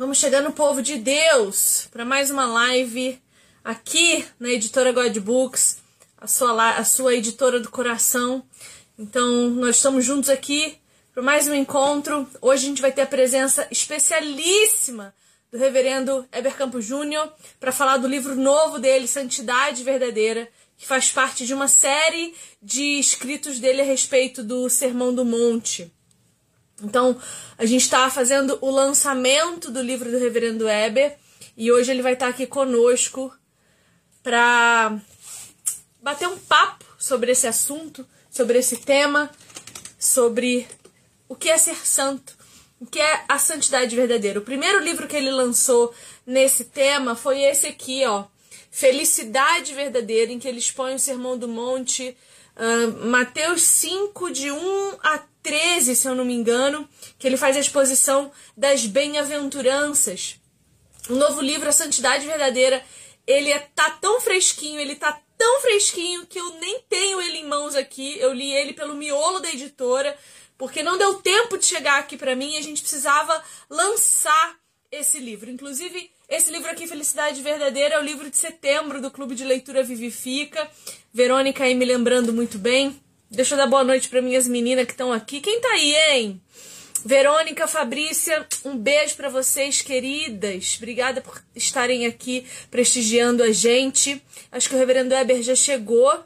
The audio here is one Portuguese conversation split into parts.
Vamos chegando, povo de Deus, para mais uma live aqui na editora God Books, a sua, a sua editora do coração. Então, nós estamos juntos aqui para mais um encontro. Hoje a gente vai ter a presença especialíssima do reverendo Eber Campos Júnior para falar do livro novo dele, Santidade Verdadeira, que faz parte de uma série de escritos dele a respeito do Sermão do Monte. Então, a gente está fazendo o lançamento do livro do Reverendo Weber e hoje ele vai estar tá aqui conosco para bater um papo sobre esse assunto, sobre esse tema, sobre o que é ser santo, o que é a santidade verdadeira. O primeiro livro que ele lançou nesse tema foi esse aqui, ó, Felicidade Verdadeira, em que ele expõe o Sermão do Monte, uh, Mateus 5, de 1 a 13, se eu não me engano, que ele faz a exposição das bem-aventuranças. O novo livro, A Santidade Verdadeira, ele é, tá tão fresquinho, ele tá tão fresquinho que eu nem tenho ele em mãos aqui. Eu li ele pelo miolo da editora, porque não deu tempo de chegar aqui para mim e a gente precisava lançar esse livro. Inclusive, esse livro aqui, Felicidade Verdadeira, é o livro de setembro do Clube de Leitura Vivifica. Verônica aí me lembrando muito bem. Deixa eu dar boa noite para minhas meninas que estão aqui. Quem tá aí, hein? Verônica, Fabrícia, um beijo para vocês, queridas. Obrigada por estarem aqui prestigiando a gente. Acho que o reverendo Weber já chegou.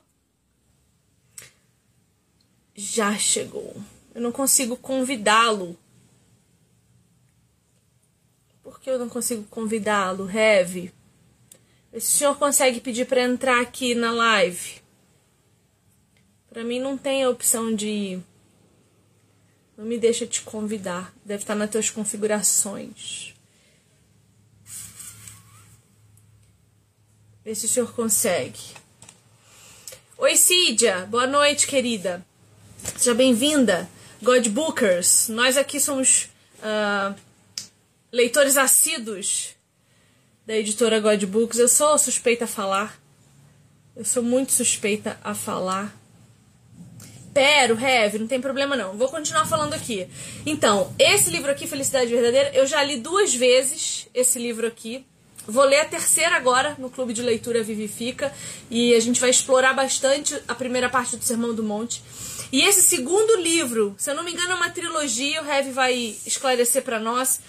Já chegou. Eu não consigo convidá-lo. Por que eu não consigo convidá-lo, Heavy? Esse senhor consegue pedir para entrar aqui na live? Para mim não tem a opção de não me deixa te convidar. Deve estar nas tuas configurações. Vê se o senhor consegue. Oi, Cídia. Boa noite, querida. Seja bem-vinda. God Bookers. Nós aqui somos uh, leitores assíduos da editora God Books. Eu sou suspeita a falar. Eu sou muito suspeita a falar Pero, Heavy, não tem problema não. Vou continuar falando aqui. Então, esse livro aqui, Felicidade Verdadeira, eu já li duas vezes esse livro aqui. Vou ler a terceira agora no Clube de Leitura Vivifica e a gente vai explorar bastante a primeira parte do Sermão do Monte. E esse segundo livro, se eu não me engano, é uma trilogia, o Heavy vai esclarecer para nós.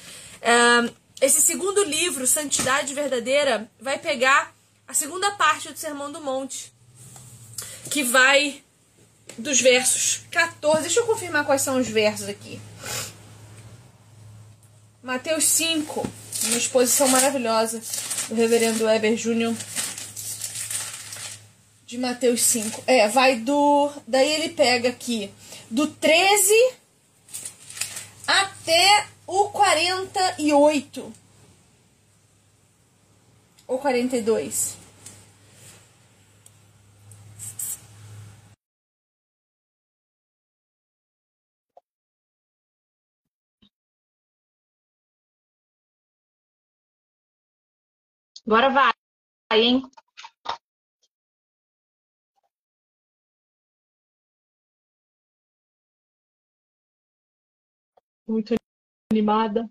Esse segundo livro, Santidade Verdadeira, vai pegar a segunda parte do Sermão do Monte, que vai dos versos 14. Deixa eu confirmar quais são os versos aqui. Mateus 5, uma exposição maravilhosa do reverendo Weber Júnior. De Mateus 5. É, vai do. Daí ele pega aqui do 13 até o 48. Ou 42. Agora vai, hein? Muito animada.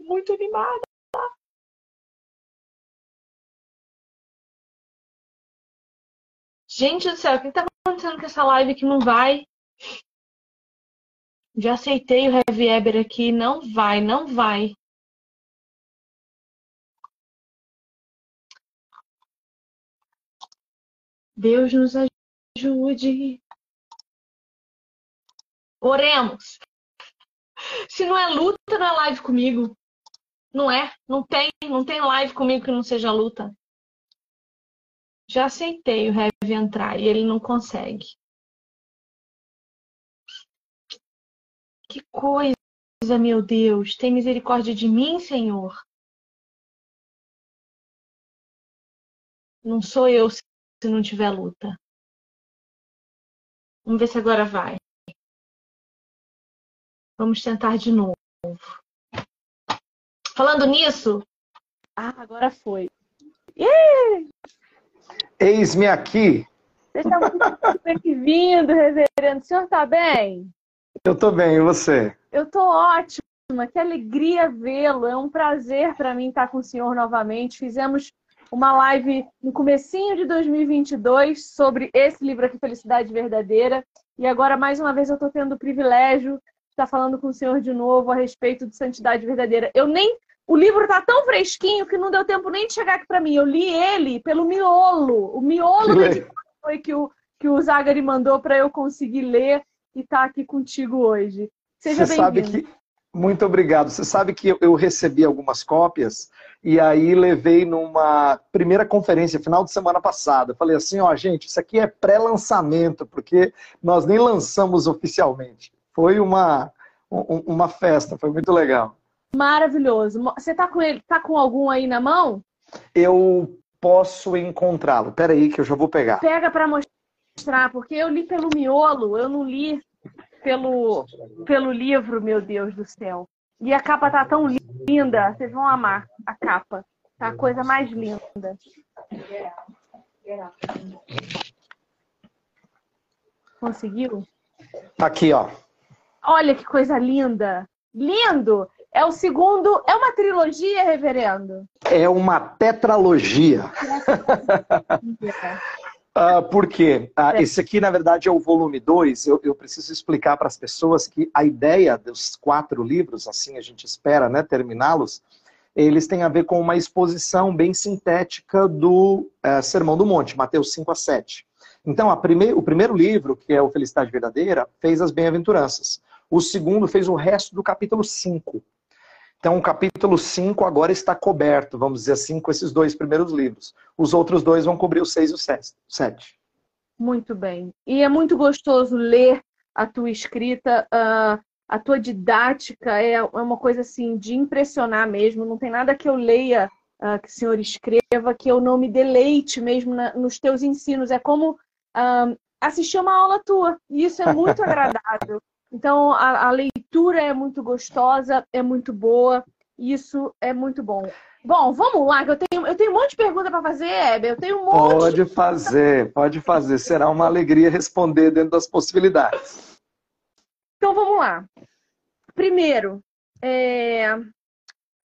Muito animada. Gente do céu, o que tá acontecendo com essa live que não vai? Já aceitei o Heavy Eber aqui. Não vai, não vai. Deus nos ajude. Oremos. Se não é luta, não é live comigo. Não é? Não tem, não tem live comigo que não seja luta. Já aceitei o Heavy entrar e ele não consegue. Que coisa, meu Deus. Tem misericórdia de mim, Senhor. Não sou eu, se não tiver luta. Vamos ver se agora vai. Vamos tentar de novo. Falando nisso. Ah, agora foi. Yeah! Eis-me aqui. Seja muito bem-vindo, reverendo. O senhor está bem? Eu estou bem, e você? Eu estou ótimo. que alegria vê-lo. É um prazer para mim estar com o senhor novamente. Fizemos uma live no comecinho de 2022 sobre esse livro aqui, Felicidade Verdadeira. E agora, mais uma vez, eu estou tendo o privilégio de estar falando com o senhor de novo a respeito de Santidade Verdadeira. Eu nem... O livro está tão fresquinho que não deu tempo nem de chegar aqui para mim. Eu li ele pelo miolo. O miolo da foi que o, que o Zagari mandou para eu conseguir ler e estar tá aqui contigo hoje. Seja bem-vindo. Muito obrigado. Você sabe que eu recebi algumas cópias e aí levei numa primeira conferência, final de semana passada. Falei assim, ó, gente, isso aqui é pré-lançamento, porque nós nem lançamos oficialmente. Foi uma, uma festa, foi muito legal. Maravilhoso. Você tá com ele, tá com algum aí na mão? Eu posso encontrá-lo. Peraí que eu já vou pegar. Pega para mostrar, porque eu li pelo miolo, eu não li pelo, pelo livro, meu Deus do céu. E a capa tá tão linda, vocês vão amar a capa. Tá a coisa mais linda. Conseguiu? Aqui, ó. Olha que coisa linda. Lindo! É o segundo. É uma trilogia, reverendo? É uma tetralogia. Uh, por quê? Uh, esse aqui, na verdade, é o volume 2. Eu, eu, preciso explicar para as pessoas que a ideia dos quatro livros, assim a gente espera né, terminá-los, eles têm a ver com uma exposição bem sintética do uh, Sermão do Monte, Mateus 5 a 7. Então, prime o primeiro livro, que é o Felicidade Verdadeira, fez as bem-aventuranças. O segundo fez o resto do capítulo 5. Então, o capítulo 5 agora está coberto, vamos dizer assim, com esses dois primeiros livros. Os outros dois vão cobrir o 6 e o 7. Muito bem. E é muito gostoso ler a tua escrita, uh, a tua didática é, é uma coisa assim de impressionar mesmo. Não tem nada que eu leia uh, que o senhor escreva que eu não me deleite mesmo nos teus ensinos. É como uh, assistir uma aula tua. E isso é muito agradável. Então, a, a, leitura é muito gostosa, é muito boa, isso é muito bom. Bom, vamos lá, que eu tenho, eu tenho um monte de pergunta para fazer, Hebe. Eu tenho um monte. Pode fazer, pode fazer. Será uma alegria responder dentro das possibilidades. Então, vamos lá. Primeiro, é...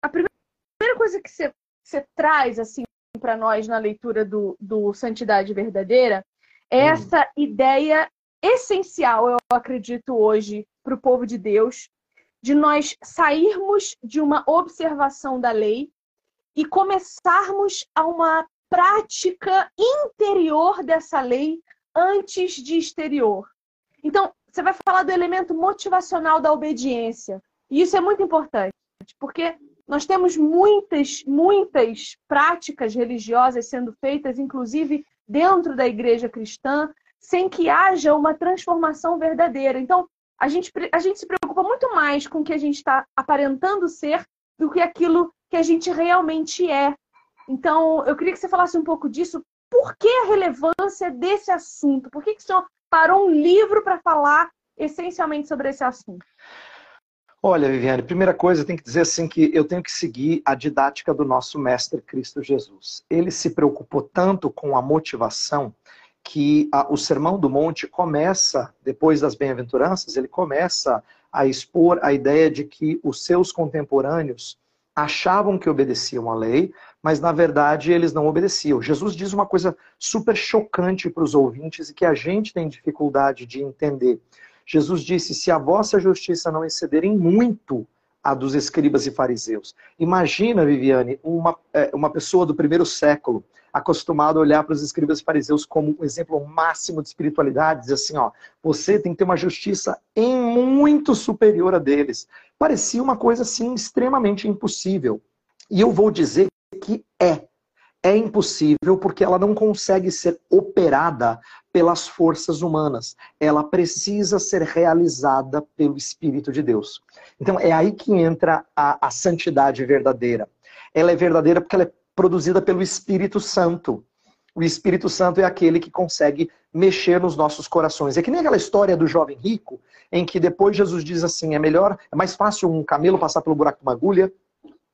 a primeira coisa que você, você traz assim para nós na leitura do, do Santidade Verdadeira é hum. essa ideia essencial, eu acredito, hoje para o povo de Deus, de nós sairmos de uma observação da lei e começarmos a uma prática interior dessa lei antes de exterior. Então, você vai falar do elemento motivacional da obediência. E isso é muito importante, porque nós temos muitas, muitas práticas religiosas sendo feitas, inclusive dentro da igreja cristã, sem que haja uma transformação verdadeira. Então, a gente, a gente se preocupa muito mais com o que a gente está aparentando ser do que aquilo que a gente realmente é. Então, eu queria que você falasse um pouco disso. Por que a relevância desse assunto? Por que, que o senhor parou um livro para falar essencialmente sobre esse assunto? Olha, Viviane, primeira coisa, tem que dizer assim que eu tenho que seguir a didática do nosso mestre Cristo Jesus. Ele se preocupou tanto com a motivação que a, o Sermão do Monte começa, depois das bem-aventuranças, ele começa a expor a ideia de que os seus contemporâneos achavam que obedeciam à lei, mas na verdade eles não obedeciam. Jesus diz uma coisa super chocante para os ouvintes e que a gente tem dificuldade de entender. Jesus disse: Se a vossa justiça não exceder em muito a dos escribas e fariseus. Imagina, Viviane, uma, é, uma pessoa do primeiro século acostumado a olhar para os escribas e fariseus como um exemplo máximo de espiritualidade, dizer assim, ó, você tem que ter uma justiça em muito superior a deles. Parecia uma coisa assim extremamente impossível. E eu vou dizer que é. É impossível porque ela não consegue ser operada pelas forças humanas. Ela precisa ser realizada pelo Espírito de Deus. Então é aí que entra a, a santidade verdadeira. Ela é verdadeira porque ela é produzida pelo Espírito Santo. O Espírito Santo é aquele que consegue mexer nos nossos corações. É que nem aquela história do jovem rico, em que depois Jesus diz assim: é melhor, é mais fácil um camelo passar pelo buraco de uma agulha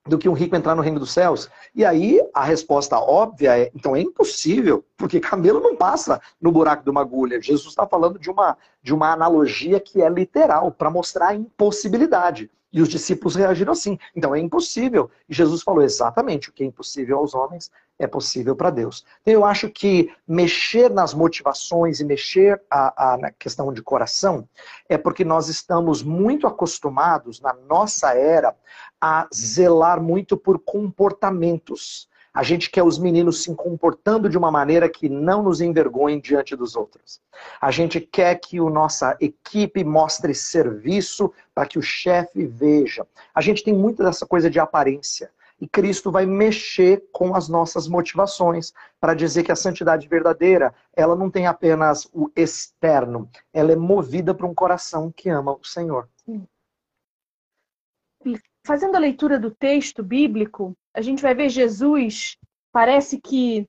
do que um rico entrar no reino dos céus. E aí a resposta óbvia é: então é impossível, porque camelo não passa no buraco de uma agulha. Jesus está falando de uma, de uma analogia que é literal, para mostrar a impossibilidade. E os discípulos reagiram assim. Então é impossível. E Jesus falou exatamente o que é impossível aos homens é possível para Deus. Então eu acho que mexer nas motivações e mexer a, a, na questão de coração é porque nós estamos muito acostumados na nossa era a zelar muito por comportamentos. A gente quer os meninos se comportando de uma maneira que não nos envergonhe diante dos outros. A gente quer que a nossa equipe mostre serviço para que o chefe veja. A gente tem muito dessa coisa de aparência. E Cristo vai mexer com as nossas motivações para dizer que a santidade verdadeira, ela não tem apenas o externo, ela é movida por um coração que ama o Senhor. Fazendo a leitura do texto bíblico, a gente vai ver Jesus, parece que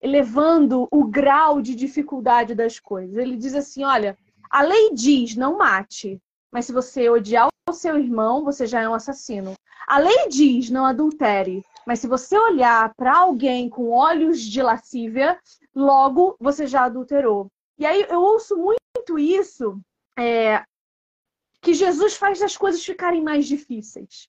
elevando o grau de dificuldade das coisas. Ele diz assim: olha, a lei diz não mate, mas se você odiar o seu irmão, você já é um assassino. A lei diz não adultere, mas se você olhar para alguém com olhos de lascívia, logo você já adulterou. E aí eu ouço muito isso, é, que Jesus faz as coisas ficarem mais difíceis.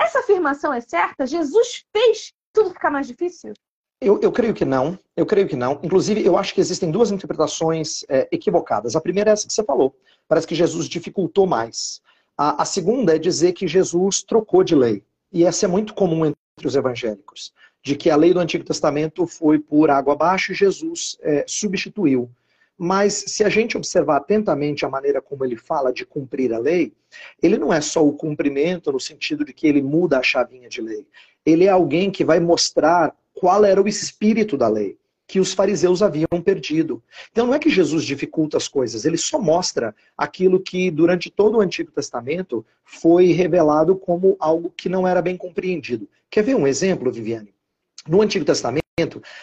Essa afirmação é certa? Jesus fez tudo ficar mais difícil? Eu, eu, creio que não, eu creio que não. Inclusive, eu acho que existem duas interpretações é, equivocadas. A primeira é essa que você falou. Parece que Jesus dificultou mais. A, a, segunda é dizer que Jesus trocou de lei. E essa é muito comum entre os evangélicos. De que a lei do Antigo Testamento foi por água abaixo e Jesus é, substituiu. Mas se a gente observar atentamente a maneira como ele fala de cumprir a lei, ele não é só o cumprimento no sentido de que ele muda a chavinha de lei. Ele é alguém que vai mostrar qual era o espírito da lei que os fariseus haviam perdido. Então não é que Jesus dificulta as coisas, ele só mostra aquilo que durante todo o Antigo Testamento foi revelado como algo que não era bem compreendido. Quer ver um exemplo, Viviane? No Antigo Testamento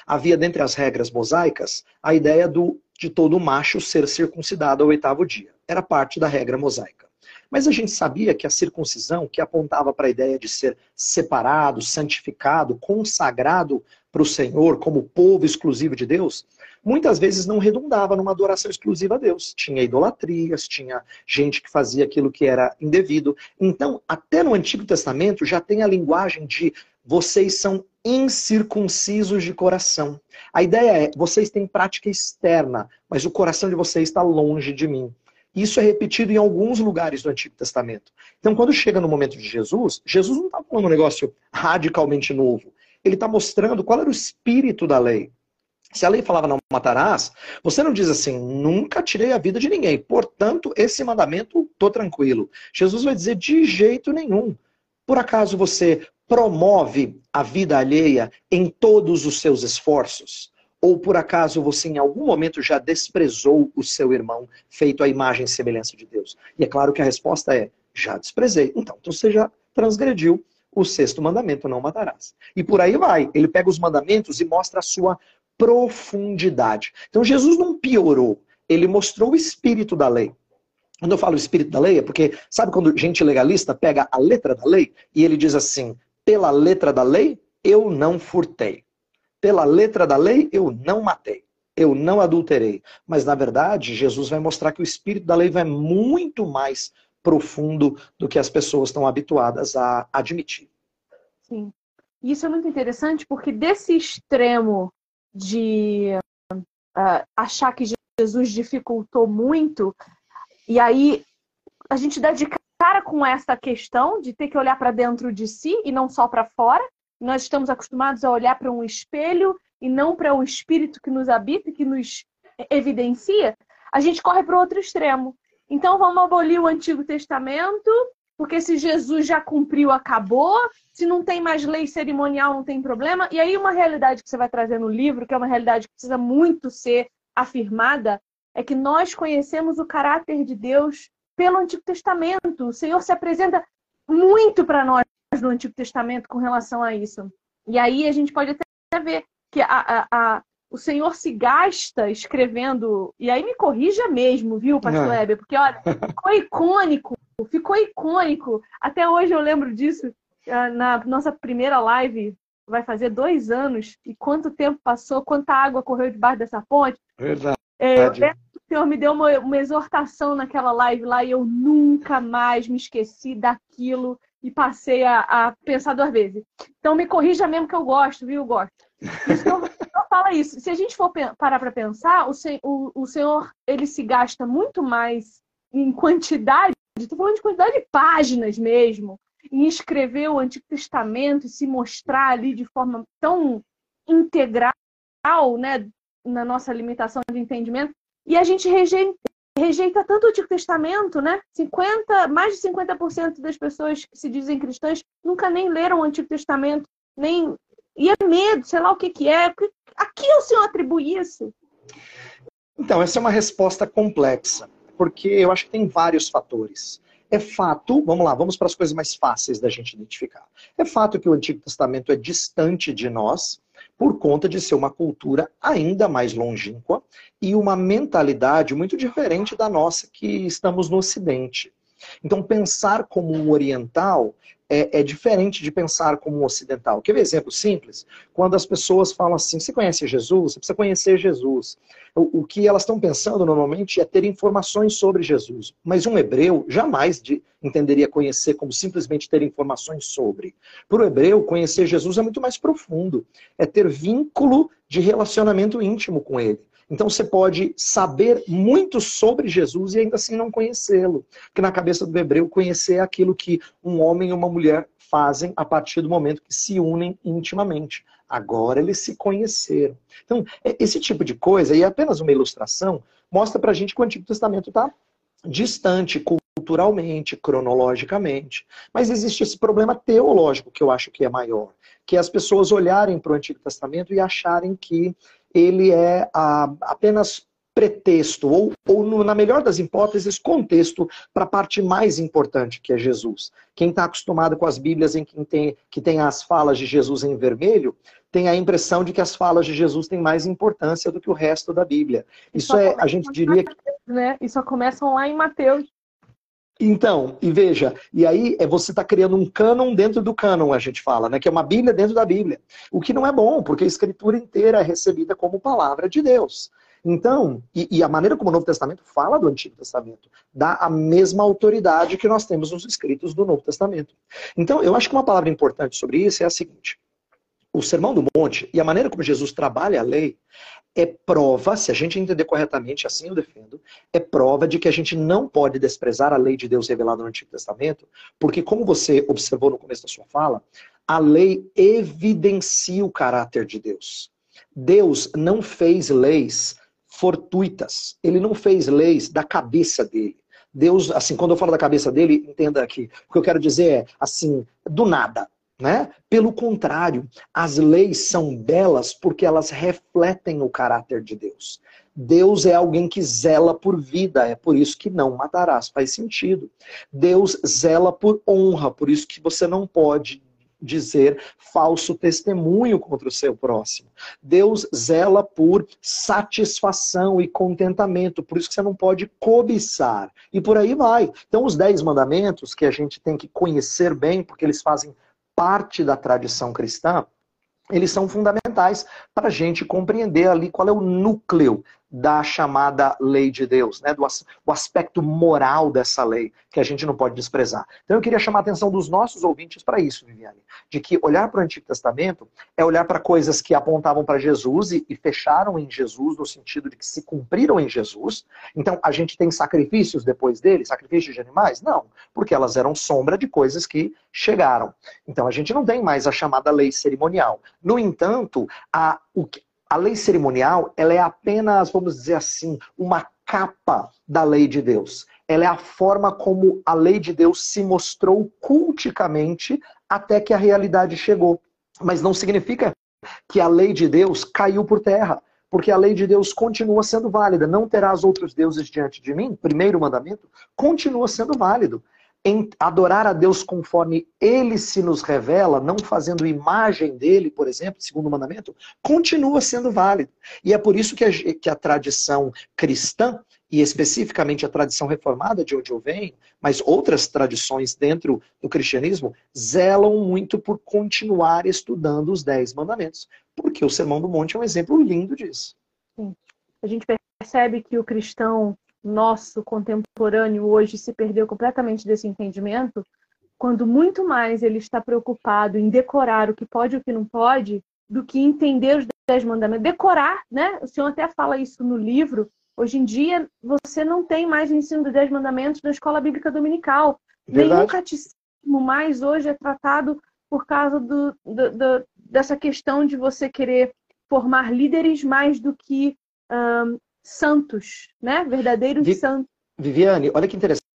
havia dentre as regras mosaicas a ideia do de todo macho ser circuncidado ao oitavo dia. Era parte da regra mosaica. Mas a gente sabia que a circuncisão, que apontava para a ideia de ser separado, santificado, consagrado para o Senhor como povo exclusivo de Deus, muitas vezes não redundava numa adoração exclusiva a Deus. Tinha idolatrias, tinha gente que fazia aquilo que era indevido. Então, até no Antigo Testamento já tem a linguagem de vocês são incircuncisos de coração. A ideia é, vocês têm prática externa, mas o coração de vocês está longe de mim. Isso é repetido em alguns lugares do Antigo Testamento. Então, quando chega no momento de Jesus, Jesus não está falando um negócio radicalmente novo. Ele está mostrando qual era o espírito da lei. Se a lei falava não matarás, você não diz assim, nunca tirei a vida de ninguém. Portanto, esse mandamento, tô tranquilo. Jesus vai dizer de jeito nenhum. Por acaso você promove a vida alheia em todos os seus esforços? Ou por acaso você em algum momento já desprezou o seu irmão, feito a imagem e semelhança de Deus? E é claro que a resposta é: já desprezei. Então, então você já transgrediu o sexto mandamento, não matarás. E por aí vai. Ele pega os mandamentos e mostra a sua profundidade. Então Jesus não piorou, ele mostrou o espírito da lei. Quando eu falo espírito da lei, é porque, sabe quando gente legalista pega a letra da lei e ele diz assim: pela letra da lei, eu não furtei. Pela letra da lei, eu não matei. Eu não adulterei. Mas, na verdade, Jesus vai mostrar que o espírito da lei vai muito mais profundo do que as pessoas estão habituadas a admitir. Sim. Isso é muito interessante porque desse extremo de uh, achar que Jesus dificultou muito, e aí a gente dá de cara com essa questão de ter que olhar para dentro de si e não só para fora. Nós estamos acostumados a olhar para um espelho e não para o espírito que nos habita e que nos evidencia. A gente corre para o outro extremo. Então vamos abolir o Antigo Testamento, porque se Jesus já cumpriu, acabou. Se não tem mais lei cerimonial, não tem problema. E aí uma realidade que você vai trazer no livro, que é uma realidade que precisa muito ser afirmada, é que nós conhecemos o caráter de Deus pelo Antigo Testamento. O Senhor se apresenta muito para nós no Antigo Testamento com relação a isso. E aí a gente pode até ver que a, a, a, o Senhor se gasta escrevendo. E aí me corrija mesmo, viu, Pastor Weber? Porque, olha, ficou icônico, ficou icônico. Até hoje eu lembro disso. Ah, na nossa primeira live, vai fazer dois anos. E quanto tempo passou, quanta água correu debaixo dessa ponte. Verdade. É, eu lembro Senhor me deu uma, uma exortação naquela live lá e eu nunca mais me esqueci daquilo e passei a, a pensar duas vezes. Então me corrija mesmo que eu gosto, viu? Eu gosto. O Senhor, fala isso. Se a gente for parar para pensar, o, o, o Senhor ele se gasta muito mais em quantidade, estou falando de quantidade de páginas mesmo, em escrever o Antigo Testamento e se mostrar ali de forma tão integral, né, na nossa limitação de entendimento, e a gente rejeita, rejeita tanto o Antigo Testamento, né? 50, mais de 50% das pessoas que se dizem cristãs nunca nem leram o Antigo Testamento, nem e é medo, sei lá o que que é. A que o senhor atribui isso? Então, essa é uma resposta complexa, porque eu acho que tem vários fatores. É fato, vamos lá, vamos para as coisas mais fáceis da gente identificar. É fato que o Antigo Testamento é distante de nós, por conta de ser uma cultura ainda mais longínqua e uma mentalidade muito diferente da nossa que estamos no Ocidente. Então, pensar como um oriental é, é, diferente de pensar como um ocidental. Quer ver exemplo simples? Quando as pessoas falam assim, você conhece Jesus? Você precisa conhecer Jesus. O, o que elas estão pensando normalmente é ter informações sobre Jesus. Mas um hebreu jamais de, entenderia conhecer como simplesmente ter informações sobre. Para o hebreu, conhecer Jesus é muito mais profundo. É ter vínculo de relacionamento íntimo com ele. Então você pode saber muito sobre Jesus e ainda assim não conhecê-lo. Porque na cabeça do hebreu, conhecer é aquilo que um homem e uma mulher fazem a partir do momento que se unem intimamente. Agora eles se conheceram. Então, é, esse tipo de coisa, e é apenas uma ilustração, mostra pra gente que o Antigo Testamento está distante culturalmente, cronologicamente. Mas existe esse problema teológico que eu acho que é maior, que é as pessoas olharem para o Antigo Testamento e acharem que ele é ah, apenas pretexto, ou, ou no, na melhor das hipóteses, contexto para a parte mais importante, que é Jesus. Quem está acostumado com as Bíblias em que tem, que tem as falas de Jesus em vermelho, tem a impressão de que as falas de Jesus têm mais importância do que o resto da Bíblia. Isso é, a gente diria que. Né? Só começam lá em Mateus. Então, e veja, e aí é você está criando um cânon dentro do cânon, a gente fala, né? Que é uma Bíblia dentro da Bíblia. O que não é bom, porque a escritura inteira é recebida como palavra de Deus. Então, e, e, a maneira como o Novo Testamento fala do Antigo Testamento, dá a mesma autoridade que nós temos nos escritos do Novo Testamento. Então, eu acho que uma palavra importante sobre isso é a seguinte: o Sermão do Monte e a maneira como Jesus trabalha a lei é prova, se a gente entender corretamente, assim eu defendo, é prova de que a gente não pode desprezar a lei de Deus revelada no Antigo Testamento, porque, como você observou no começo da sua fala, a lei evidencia o caráter de Deus. Deus não fez leis fortuitas, ele não fez leis da cabeça dele. Deus, assim, quando eu falo da cabeça dele, entenda aqui, o que eu quero dizer é, assim, do nada. Né? Pelo contrário, as leis são belas porque elas refletem o caráter de Deus. Deus é alguém que zela por vida, é por isso que não matarás, faz sentido. Deus zela por honra, por isso que você não pode dizer falso testemunho contra o seu próximo. Deus zela por satisfação e contentamento, por isso que você não pode cobiçar. E por aí vai. Então, os dez mandamentos que a gente tem que conhecer bem, porque eles fazem parte da tradição cristã, eles são fundamentais para a gente compreender ali qual é o núcleo da chamada lei de Deus, né? do o aspecto moral dessa lei, que a gente não pode desprezar. Então eu queria chamar a atenção dos nossos ouvintes para isso, Viviane, de que olhar para o Antigo Testamento é olhar para coisas que apontavam para Jesus e, e fecharam em Jesus, no sentido de que se cumpriram em Jesus. Então a gente tem sacrifícios depois dele, sacrifícios de animais? Não, porque elas eram sombra de coisas que chegaram. Então a gente não tem mais a chamada lei cerimonial. No entanto, a, o, a lei cerimonial, ela é apenas, vamos dizer assim, uma capa da lei de Deus. Ela é a forma como a lei de Deus se mostrou culticamente até que a realidade chegou. Mas não significa que a lei de Deus caiu por terra, porque a lei de Deus continua sendo válida. Não terás outros deuses diante de mim, primeiro mandamento, continua sendo válido adorar a Deus conforme ele se nos revela, não fazendo imagem dele, por exemplo, segundo o mandamento, continua sendo válido. E é por isso que a, que a tradição cristã, e especificamente a tradição reformada de onde eu venho, mas outras tradições dentro do cristianismo, zelam muito por continuar estudando os dez mandamentos. Porque o Sermão do Monte é um exemplo lindo disso. Sim. A gente percebe que o cristão nosso contemporâneo hoje se perdeu completamente desse entendimento, quando muito mais ele está preocupado em decorar o que pode e o que não pode, do que entender os dez mandamentos. Decorar, né? O senhor até fala isso no livro. Hoje em dia, você não tem mais o ensino dos dez mandamentos na escola bíblica dominical. Verdade. Nenhum catecismo mais hoje é tratado por causa do, do, do, dessa questão de você querer formar líderes mais do que um, santos, né? Verdadeiros Vi, santos. Viviane, olha que interessante.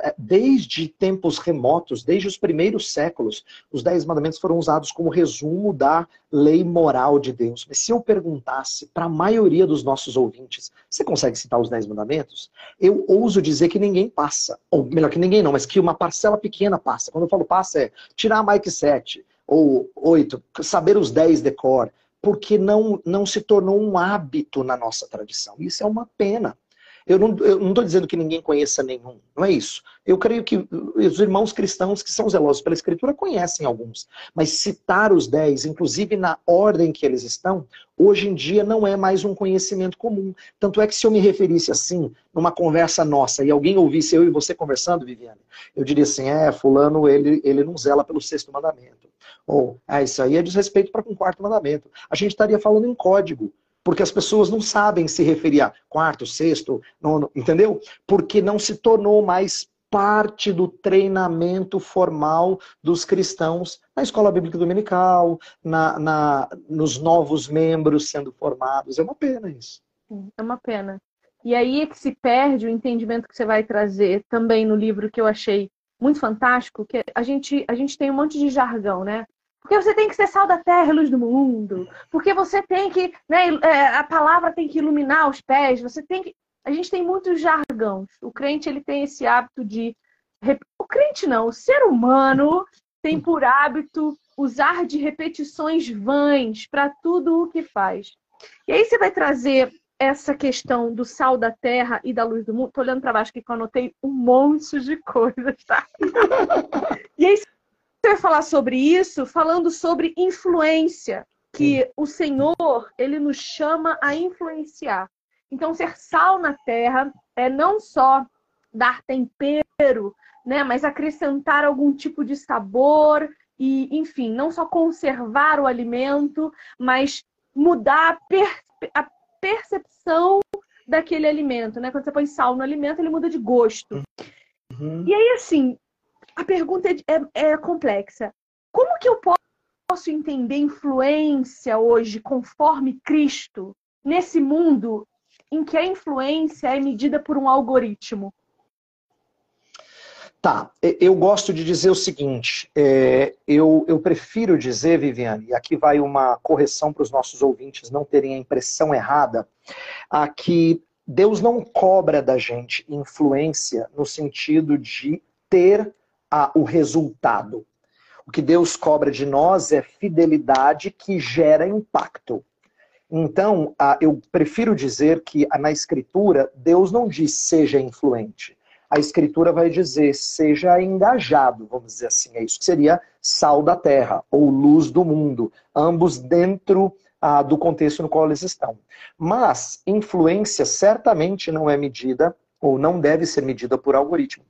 É, desde tempos remotos, desde os primeiros séculos, os Dez Mandamentos foram usados como resumo da lei moral de Deus. Mas se eu perguntasse para a maioria dos nossos ouvintes, você consegue citar os Dez Mandamentos? Eu ouso dizer que ninguém passa. Ou melhor, que ninguém não, mas que uma parcela pequena passa. Quando eu falo passa, é tirar Mike 7 ou 8, saber os 10 decor porque não, não se tornou um hábito na nossa tradição. Isso é uma pena. Eu não estou dizendo que ninguém conheça nenhum, não é isso. Eu creio que os irmãos cristãos que são zelosos pela Escritura conhecem alguns, mas citar os dez, inclusive na ordem que eles estão, hoje em dia não é mais um conhecimento comum. Tanto é que se eu me referisse assim, numa conversa nossa, e alguém ouvisse eu e você conversando, Viviane, eu diria assim, é, fulano, ele, ele não zela pelo sexto mandamento. Ou, ah, isso aí é desrespeito para com o quarto mandamento. A gente estaria falando em código porque as pessoas não sabem se referir a quarto, sexto, nono, entendeu? Porque não se tornou mais parte do treinamento formal dos cristãos na escola bíblica dominical, na, na, nos novos membros sendo formados. É uma pena isso. É uma pena. E aí é que se perde o entendimento que você vai trazer também no livro que eu achei muito fantástico, que a gente, a gente tem um monte de jargão, né? Porque você tem que ser sal da terra, luz do mundo. Porque você tem que, né, é, a palavra tem que iluminar os pés. Você tem que. A gente tem muitos jargões. O crente ele tem esse hábito de. O crente não, o ser humano tem por hábito usar de repetições vãs para tudo o que faz. E aí você vai trazer essa questão do sal da terra e da luz do mundo. Tô olhando para baixo aqui que eu anotei um monte de coisas, tá? e aí vai falar sobre isso falando sobre influência, que o Senhor, ele nos chama a influenciar. Então, ser sal na terra é não só dar tempero, né, mas acrescentar algum tipo de sabor e, enfim, não só conservar o alimento, mas mudar a, per a percepção daquele alimento, né? Quando você põe sal no alimento, ele muda de gosto. Uhum. E aí, assim, a pergunta é, é, é complexa. Como que eu posso entender influência hoje conforme Cristo nesse mundo em que a influência é medida por um algoritmo? Tá, eu gosto de dizer o seguinte, é, eu, eu prefiro dizer, Viviane, e aqui vai uma correção para os nossos ouvintes não terem a impressão errada, a que Deus não cobra da gente influência no sentido de ter a, o resultado. O que Deus cobra de nós é fidelidade que gera impacto. Então, eu prefiro dizer que na Escritura, Deus não diz seja influente. A Escritura vai dizer seja engajado, vamos dizer assim. É isso que seria sal da terra ou luz do mundo, ambos dentro do contexto no qual eles estão. Mas influência certamente não é medida ou não deve ser medida por algoritmo.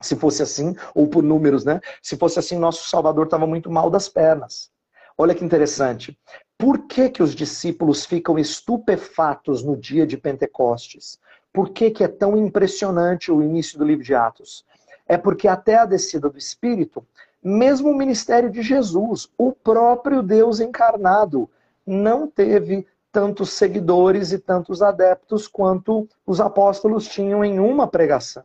Se fosse assim, ou por números, né? Se fosse assim, nosso Salvador estava muito mal das pernas. Olha que interessante. Por que, que os discípulos ficam estupefatos no dia de Pentecostes? Por que, que é tão impressionante o início do livro de Atos? É porque até a descida do Espírito, mesmo o ministério de Jesus, o próprio Deus encarnado, não teve tantos seguidores e tantos adeptos quanto os apóstolos tinham em uma pregação.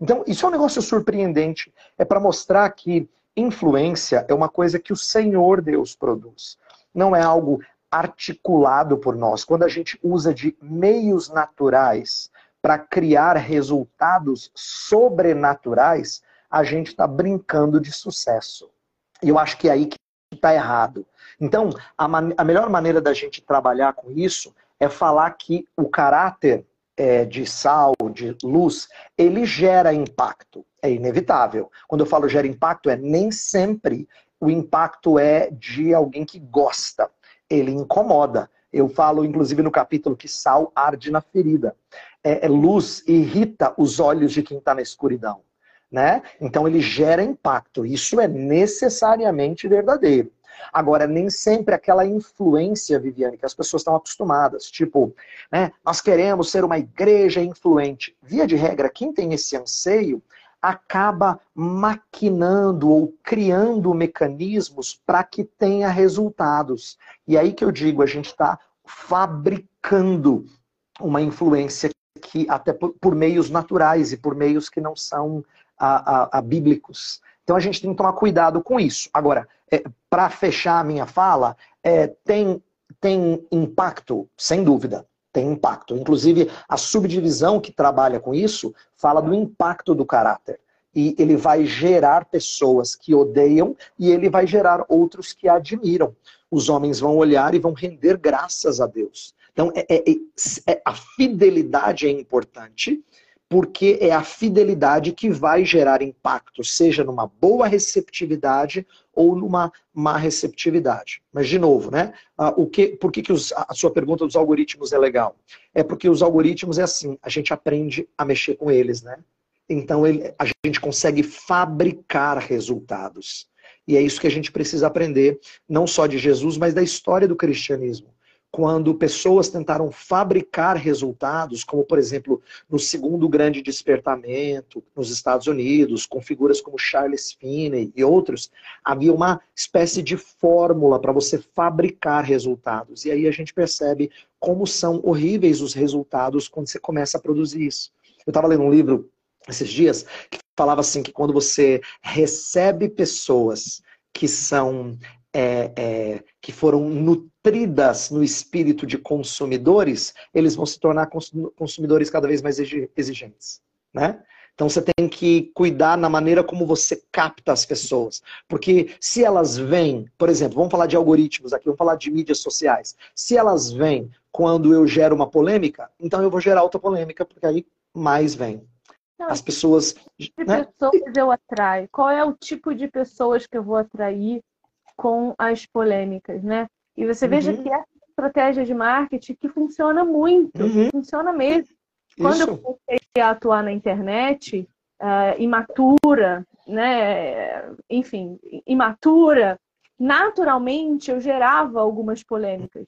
Então, isso é um negócio surpreendente. É para mostrar que influência é uma coisa que o Senhor Deus produz. Não é algo articulado por nós. Quando a gente usa de meios naturais para criar resultados sobrenaturais, a gente está brincando de sucesso. E eu acho que é aí que está errado. Então, a, a melhor maneira da gente trabalhar com isso é falar que o caráter é, de sal, de luz, ele gera impacto. É inevitável. Quando eu falo gera impacto, é nem sempre o impacto é de alguém que gosta. Ele incomoda. Eu falo, inclusive, no capítulo que sal arde na ferida. É, é luz irrita os olhos de quem está na escuridão. Né? Então ele gera impacto. Isso é necessariamente verdadeiro. Agora, nem sempre aquela influência, Viviane, que as pessoas estão acostumadas. Tipo, né, nós queremos ser uma igreja influente. Via de regra, quem tem esse anseio acaba maquinando ou criando mecanismos para que tenha resultados. E aí que eu digo, a gente está fabricando uma influência que até por, por, meios naturais e por meios que não são a, a, a bíblicos. Então a gente tem que tomar cuidado com isso. Agora, é, para fechar a minha fala, é, tem, tem impacto, sem dúvida, tem impacto. Inclusive, a subdivisão que trabalha com isso fala do impacto do caráter. E ele vai gerar pessoas que odeiam e ele vai gerar outros que admiram. Os homens vão olhar e vão render graças a Deus. Então, é, é, é, a fidelidade é importante, porque é a fidelidade que vai gerar impacto, seja numa boa receptividade ou numa má receptividade. Mas, de novo, né? O que, por que, que os, a sua pergunta dos algoritmos é legal? É porque os algoritmos é assim, a gente aprende a mexer com eles, né? Então ele, a gente consegue fabricar resultados. E é isso que a gente precisa aprender, não só de Jesus, mas da história do cristianismo quando pessoas tentaram fabricar resultados, como por exemplo no segundo grande despertamento nos Estados Unidos, com figuras como Charles Finney e outros, havia uma espécie de fórmula para você fabricar resultados. E aí a gente percebe como são horríveis os resultados quando você começa a produzir isso. Eu estava lendo um livro esses dias que falava assim que quando você recebe pessoas que são é, é, que foram nutridas no espírito de consumidores, eles vão se tornar consumidores cada vez mais exigentes. Né? Então você tem que cuidar na maneira como você capta as pessoas. Porque se elas vêm, por exemplo, vamos falar de algoritmos aqui, vamos falar de mídias sociais. Se elas vêm quando eu gero uma polêmica, então eu vou gerar outra polêmica, porque aí mais vem. Não, as pessoas. Que né? pessoas eu atraio? Qual é o tipo de pessoas que eu vou atrair com as polêmicas, né? E você uhum. veja que é estratégia de marketing que funciona muito, uhum. funciona mesmo. Quando Isso. eu comecei a atuar na internet, uh, imatura, né? Enfim, imatura, naturalmente eu gerava algumas polêmicas.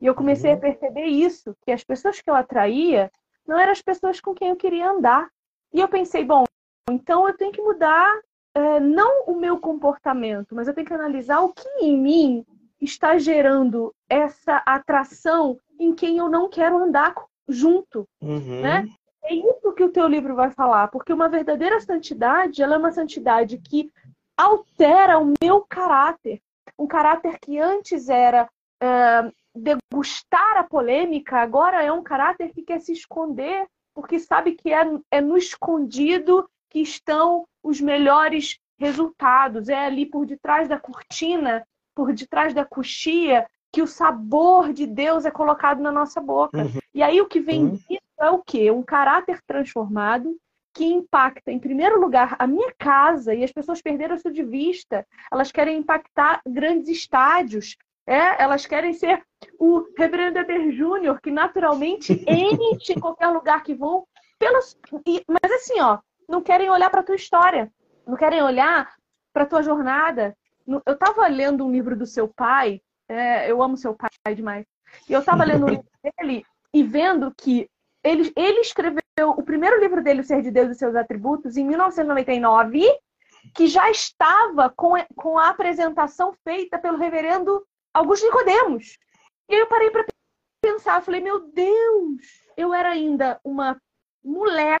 E eu comecei uhum. a perceber isso, que as pessoas que eu atraía não eram as pessoas com quem eu queria andar. E eu pensei, bom, então eu tenho que mudar é, não o meu comportamento, mas eu tenho que analisar o que em mim está gerando essa atração em quem eu não quero andar junto, uhum. né? É isso que o teu livro vai falar, porque uma verdadeira santidade, ela é uma santidade que altera o meu caráter, um caráter que antes era é, degustar a polêmica, agora é um caráter que quer se esconder, porque sabe que é, é no escondido que estão os melhores resultados. É ali por detrás da cortina, por detrás da coxia, que o sabor de Deus é colocado na nossa boca. Uhum. E aí o que vem uhum. disso é o quê? Um caráter transformado que impacta, em primeiro lugar, a minha casa, e as pessoas perderam isso de vista. Elas querem impactar grandes estádios, é, elas querem ser o Reverendo Eber Júnior, que naturalmente enche em qualquer lugar que vão. Pelos... Mas assim, ó, não querem olhar para a tua história, não querem olhar para a tua jornada. Eu estava lendo um livro do seu pai, é, eu amo seu pai demais, e eu estava lendo o livro dele e vendo que ele, ele escreveu o primeiro livro dele, O Ser de Deus e Seus Atributos, em 1999, que já estava com, com a apresentação feita pelo reverendo Augusto Nicodemos. E aí eu parei para pensar, falei, meu Deus, eu era ainda uma moleca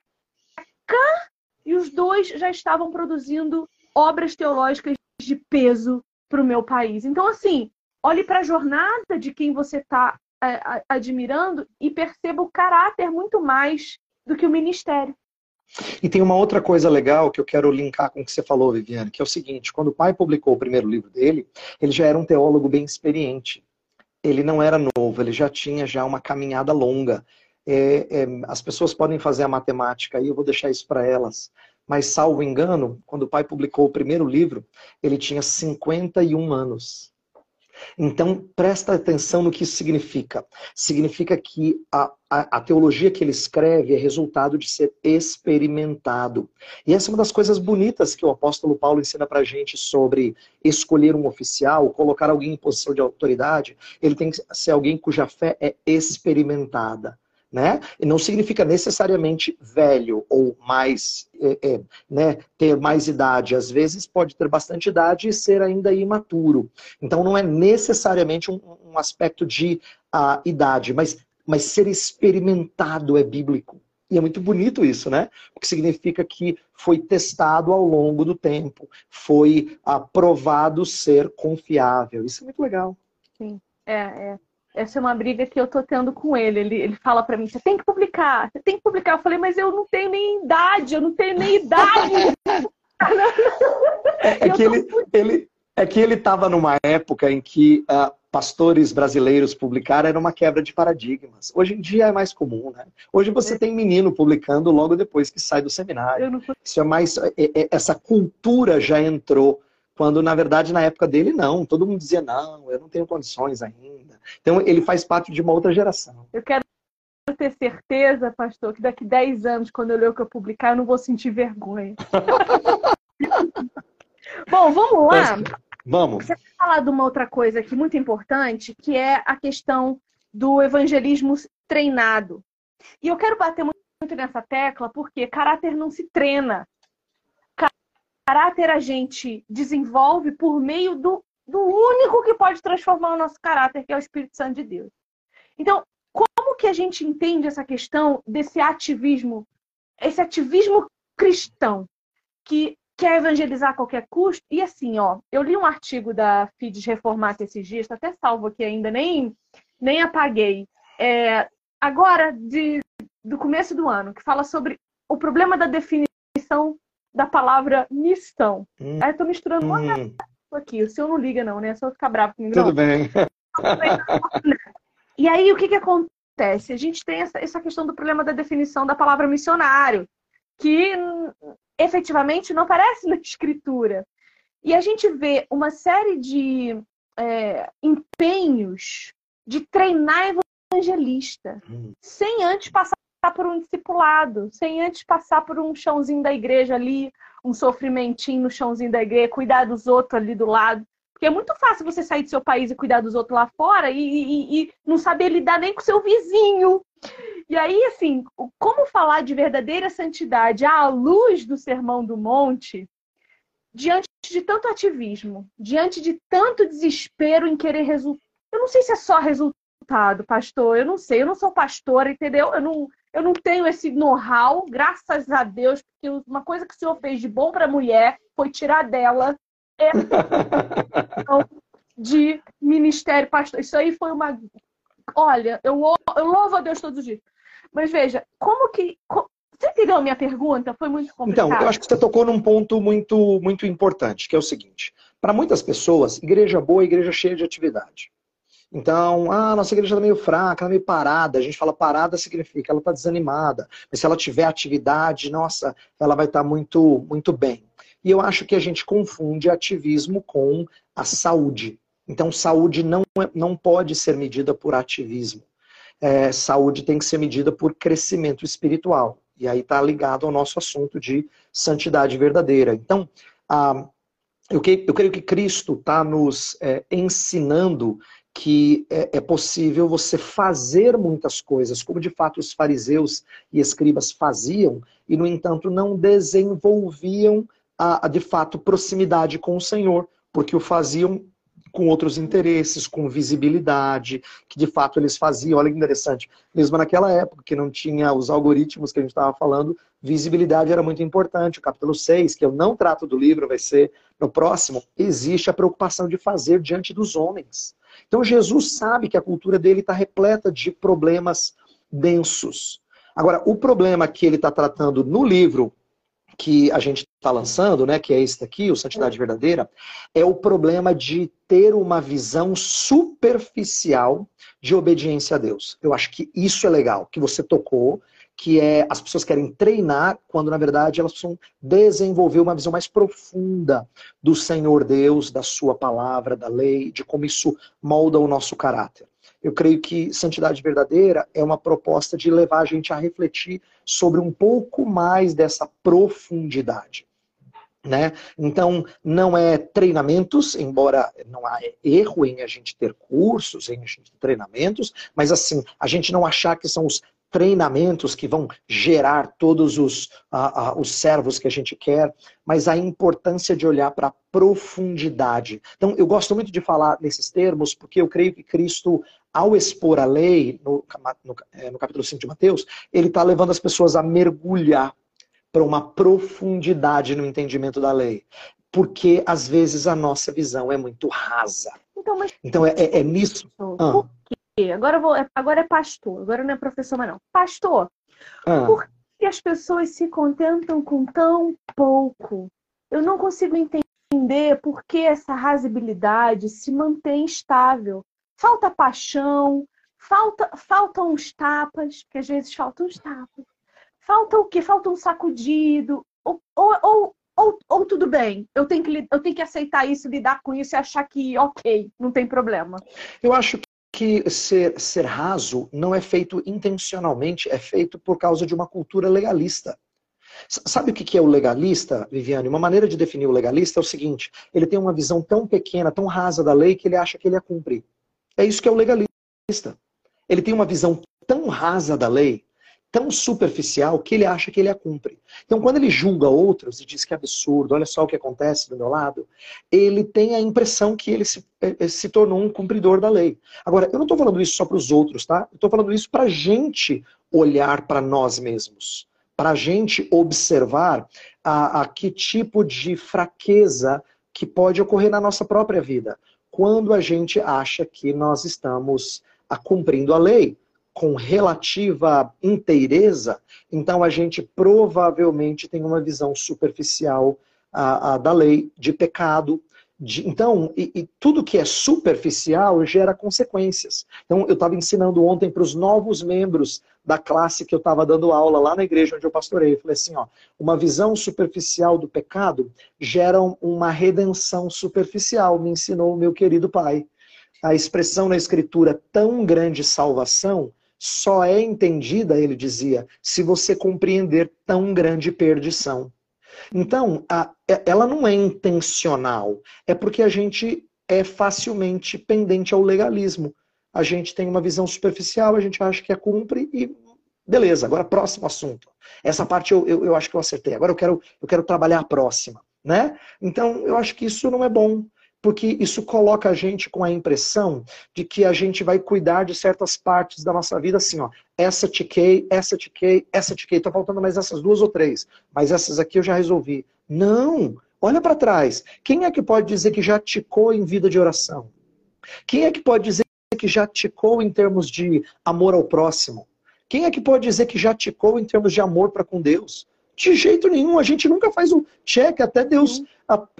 e os dois já estavam produzindo obras teológicas de peso para o meu país. Então, assim, olhe para a jornada de quem você está é, admirando e perceba o caráter muito mais do que o ministério. E tem uma outra coisa legal que eu quero linkar com o que você falou, Viviane, que é o seguinte: quando o pai publicou o primeiro livro dele, ele já era um teólogo bem experiente. Ele não era novo, ele já tinha já uma caminhada longa é, é, as pessoas podem fazer a matemática aí, eu vou deixar isso para elas. Mas, salvo engano, quando o pai publicou o primeiro livro, ele tinha 51 anos. Então, presta atenção no que isso significa. Significa que a, a, a, teologia que ele escreve é resultado de ser experimentado. E essa é uma das coisas bonitas que o apóstolo Paulo ensina pra gente sobre escolher um oficial, colocar alguém em posição de autoridade. Ele tem que ser alguém cuja fé é experimentada né? E não significa necessariamente velho ou mais, é, é, né, ter mais idade. Às vezes pode ter bastante idade e ser ainda imaturo. Então não é necessariamente um, um aspecto de uh, idade, mas, mas ser experimentado é bíblico. E é muito bonito isso, né? Porque significa que foi testado ao longo do tempo, foi aprovado ser confiável. Isso é muito legal. Sim, é, é essa é uma briga que eu tô tendo com ele. Ele, ele fala para mim: você tem que publicar, você tem que publicar. Eu falei, mas eu não tenho nem idade, eu não tenho nem idade. é, é que ele, ele, é que ele estava numa época em que uh, pastores brasileiros publicaram era uma quebra de paradigmas. Hoje em dia é mais comum, né? Hoje você é. tem menino publicando logo depois que sai do seminário. Não... Isso é mais é, é, essa cultura já entrou quando na verdade na época dele não, todo mundo dizia não, eu não tenho condições ainda. Então ele faz parte de uma outra geração. Eu quero ter certeza, pastor, que daqui 10 anos, quando eu ler o que eu publicar, eu não vou sentir vergonha. Bom, vamos lá. Vamos. Você vai falar de uma outra coisa aqui muito importante, que é a questão do evangelismo treinado. E eu quero bater muito nessa tecla, porque caráter não se treina caráter a gente desenvolve por meio do, do único que pode transformar o nosso caráter, que é o Espírito Santo de Deus. Então, como que a gente entende essa questão desse ativismo, esse ativismo cristão, que quer evangelizar a qualquer custo? E assim, ó, eu li um artigo da FIDES Reformata esses dias, está até salvo aqui ainda, nem, nem apaguei. É, agora, de, do começo do ano, que fala sobre o problema da definição da palavra missão. Hum. Aí eu tô misturando uma hum. aqui. O senhor não liga, não, né? É só ficar bravo comigo. Tudo não. bem. e aí, o que que acontece? A gente tem essa, essa questão do problema da definição da palavra missionário, que efetivamente não aparece na escritura. E a gente vê uma série de é, empenhos de treinar evangelista, hum. sem antes passar por um discipulado, sem antes passar por um chãozinho da igreja ali, um sofrimentinho no chãozinho da igreja, cuidar dos outros ali do lado. Porque é muito fácil você sair do seu país e cuidar dos outros lá fora e, e, e não saber lidar nem com seu vizinho. E aí, assim, como falar de verdadeira santidade à luz do Sermão do Monte, diante de tanto ativismo, diante de tanto desespero em querer resultado? Eu não sei se é só resultado, pastor, eu não sei, eu não sou pastora, entendeu? Eu não, eu não tenho esse know-how, graças a Deus, porque uma coisa que o Senhor fez de bom para a mulher foi tirar dela essa de ministério pastor. Isso aí foi uma. Olha, eu, eu louvo a Deus todos os dias. Mas veja, como que. Você entendeu a minha pergunta? Foi muito complicado. Então, eu acho que você tocou num ponto muito, muito importante, que é o seguinte: para muitas pessoas, igreja boa é igreja cheia de atividade. Então, ah, nossa igreja está meio fraca, está meio parada. A gente fala parada significa ela está desanimada. Mas se ela tiver atividade, nossa, ela vai estar tá muito, muito bem. E eu acho que a gente confunde ativismo com a saúde. Então, saúde não, é, não pode ser medida por ativismo. É, saúde tem que ser medida por crescimento espiritual. E aí está ligado ao nosso assunto de santidade verdadeira. Então, ah, eu, que, eu creio que Cristo está nos é, ensinando que é, é, possível você fazer muitas coisas, como de fato os fariseus e escribas faziam, e no entanto não desenvolviam a, a de fato proximidade com o Senhor, porque o faziam com outros interesses, com visibilidade, que de fato eles faziam. Olha que interessante, mesmo naquela época que não tinha os algoritmos que a gente estava falando, visibilidade era muito importante. O capítulo 6, que eu não trato do livro, vai ser no próximo, existe a preocupação de fazer diante dos homens. Então Jesus sabe que a cultura dele está repleta de problemas densos. Agora, o problema que ele está tratando no livro que a gente está lançando, né, que é esse daqui, o Santidade Verdadeira, é o problema de ter uma visão superficial de obediência a Deus. Eu acho que isso é legal, que você tocou, que é as pessoas querem treinar, quando na verdade elas precisam desenvolver uma visão mais profunda do Senhor Deus, da sua palavra, da lei, de como isso molda o nosso caráter. Eu creio que santidade verdadeira é uma proposta de levar a gente a refletir sobre um pouco mais dessa profundidade. Né? Então, não é treinamentos, embora não há erro em a gente ter cursos, em a gente ter treinamentos, mas assim, a gente não achar que são os treinamentos que vão gerar todos os, os servos que a gente quer, mas a importância de olhar para a profundidade. Então, eu gosto muito de falar nesses termos, porque eu creio que Cristo, ao expor a lei, no, no, é, no capítulo 5 de Mateus, ele está levando as pessoas a mergulhar para uma profundidade no entendimento da lei. Porque, às vezes, a nossa visão é muito rasa. Então, mas... então é, é, é nisso. Ah. Agora, vou, agora é pastor, agora não é professor, mas não. Pastor, ah. por que as pessoas se contentam com tão pouco? Eu não consigo entender por que essa rasibilidade se mantém estável. Falta paixão, falta, faltam os tapas, que às vezes faltam os tapas. Falta o quê? Falta um sacudido. Ou, ou, ou, ou, ou, tudo bem, eu tenho, que, eu tenho que aceitar isso, lidar com isso e achar que ok, não tem problema. Eu acho que ser, ser raso não é feito intencionalmente, é feito por causa de uma cultura legalista. Sabe o que é o legalista, Viviane? Uma maneira de definir o legalista é o seguinte: ele tem uma visão tão pequena, tão rasa da lei, que ele acha que ele a cumpre. É isso que é o legalista. Ele tem uma visão tão rasa da lei tão superficial que ele acha que ele a cumpre. Então, quando ele julga outros e diz que é absurdo, olha só o que acontece do meu lado, ele tem a impressão que ele se, eh, eh, se tornou um cumpridor da lei. Agora, eu não estou falando isso só para os outros, tá? Eu estou falando isso para a gente olhar para nós mesmos, para a gente observar a, a que tipo de fraqueza que pode ocorrer na nossa própria vida, quando a gente acha que nós estamos a, cumprindo a lei com relativa inteireza, então a gente provavelmente tem uma visão superficial a, a, da lei, de pecado. De, então, e, e, tudo que é superficial gera consequências. Então, eu estava ensinando ontem para os novos membros da classe que eu estava dando aula lá na igreja onde eu pastorei. Eu falei assim: ó, uma visão superficial do pecado gera uma redenção superficial, me ensinou o meu querido pai. A expressão na escritura tão grande salvação só é entendida, ele dizia, se você compreender tão grande perdição. Então, a, é, ela não é intencional, é porque a gente é facilmente pendente ao legalismo. A gente tem uma visão superficial, a gente acha que é cumpre e beleza, agora próximo assunto. Essa parte eu, eu, eu acho que eu acertei. Agora eu quero, eu quero trabalhar a próxima. Né? Então, eu acho que isso não é bom porque isso coloca a gente com a impressão de que a gente vai cuidar de certas partes da nossa vida assim, ó. Essa tiquei, essa tiquei, essa tiquei. Tá faltando mais essas duas ou três, mas essas aqui eu já resolvi. Não! Olha para trás. Quem é que pode dizer que já ticou em vida de oração? Quem é que pode dizer que já ticou em termos de amor ao próximo? Quem é que pode dizer que já ticou em termos de amor para com Deus? De jeito nenhum. A gente nunca faz o check até Deus